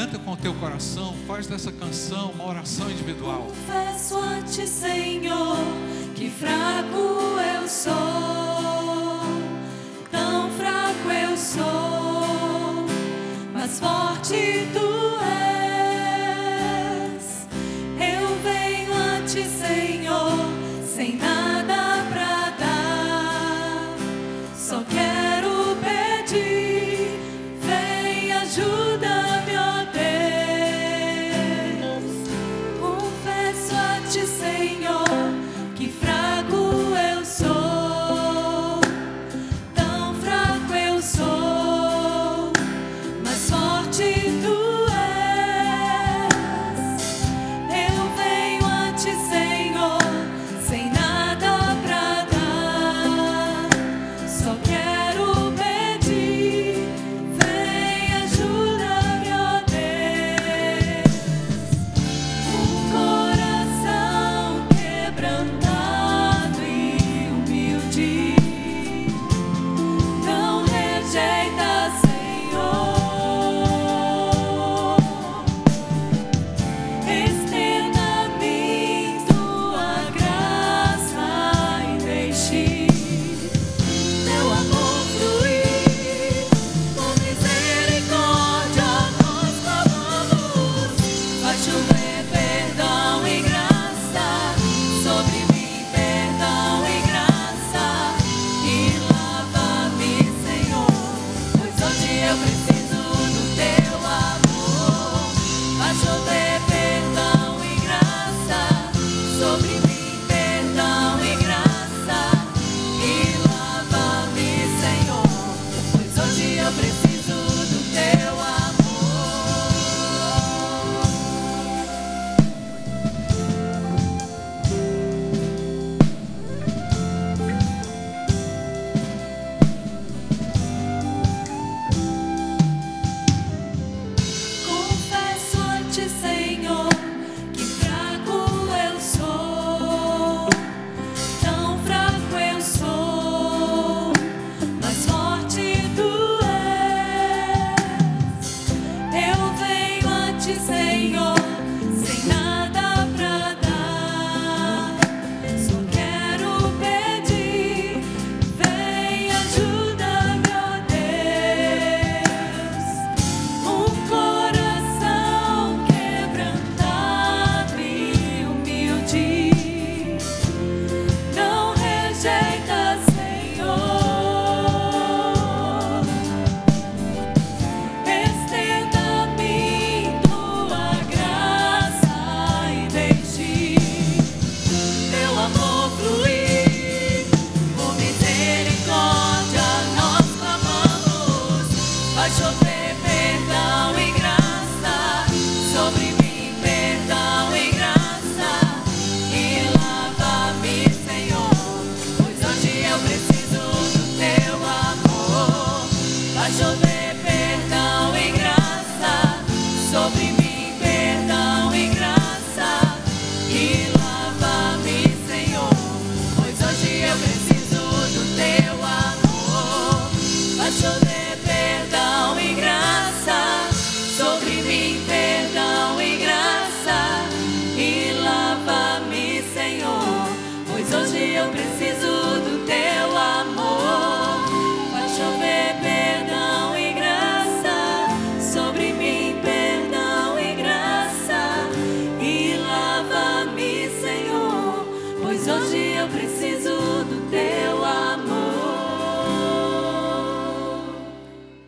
canta com o teu coração, faz dessa canção uma oração individual. Confesso a ti, Senhor, que fraco eu sou, tão fraco eu sou. ofrecer.